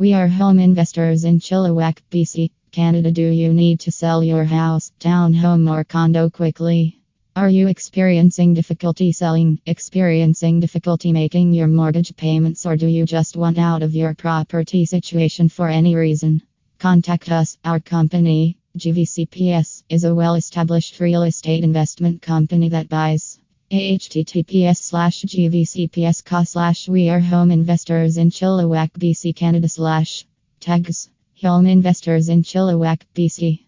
We are home investors in Chilliwack, BC, Canada. Do you need to sell your house, townhome, or condo quickly? Are you experiencing difficulty selling, experiencing difficulty making your mortgage payments, or do you just want out of your property situation for any reason? Contact us. Our company, GVCPS, is a well established real estate investment company that buys. Https slash gvcps slash we are home investors in Chilliwack, BC, Canada slash tags home investors in Chilliwack, BC.